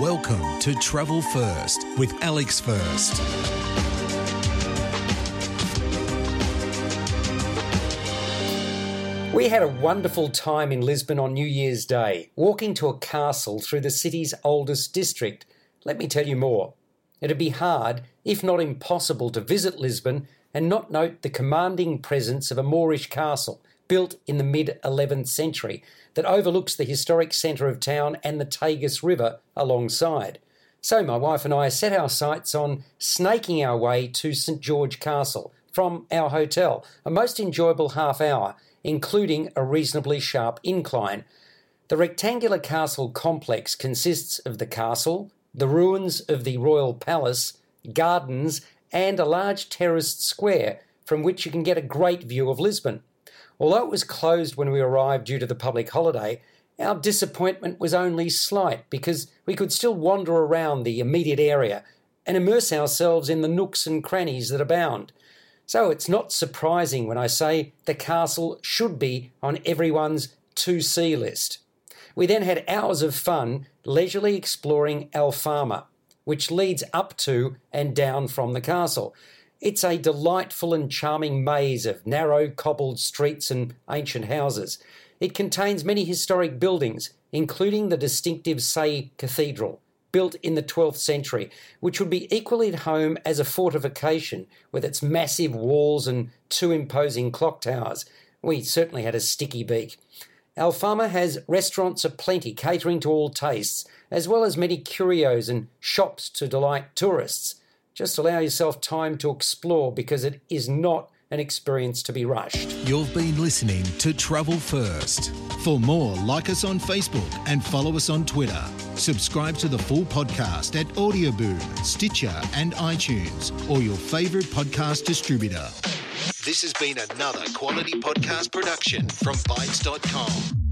Welcome to Travel First with Alex First. We had a wonderful time in Lisbon on New Year's Day, walking to a castle through the city's oldest district. Let me tell you more. It'd be hard, if not impossible, to visit Lisbon and not note the commanding presence of a Moorish castle built in the mid 11th century that overlooks the historic centre of town and the Tagus River alongside. So my wife and I set our sights on snaking our way to St George Castle from our hotel, a most enjoyable half hour including a reasonably sharp incline. The rectangular castle complex consists of the castle, the ruins of the royal palace, gardens, and a large terraced square from which you can get a great view of Lisbon. Although it was closed when we arrived due to the public holiday, our disappointment was only slight because we could still wander around the immediate area and immerse ourselves in the nooks and crannies that abound. So it's not surprising when I say the castle should be on everyone's to see list. We then had hours of fun leisurely exploring Alfama, which leads up to and down from the castle. It's a delightful and charming maze of narrow cobbled streets and ancient houses. It contains many historic buildings, including the distinctive Sé Cathedral, built in the 12th century, which would be equally at home as a fortification with its massive walls and two imposing clock towers. We certainly had a sticky beak. Alfama has restaurants aplenty catering to all tastes, as well as many curios and shops to delight tourists. Just allow yourself time to explore because it is not an experience to be rushed. You've been listening to Travel First. For more, like us on Facebook and follow us on Twitter. Subscribe to the full podcast at Audioboom, Stitcher, and iTunes, or your favourite podcast distributor. This has been another quality podcast production from bitesz.com.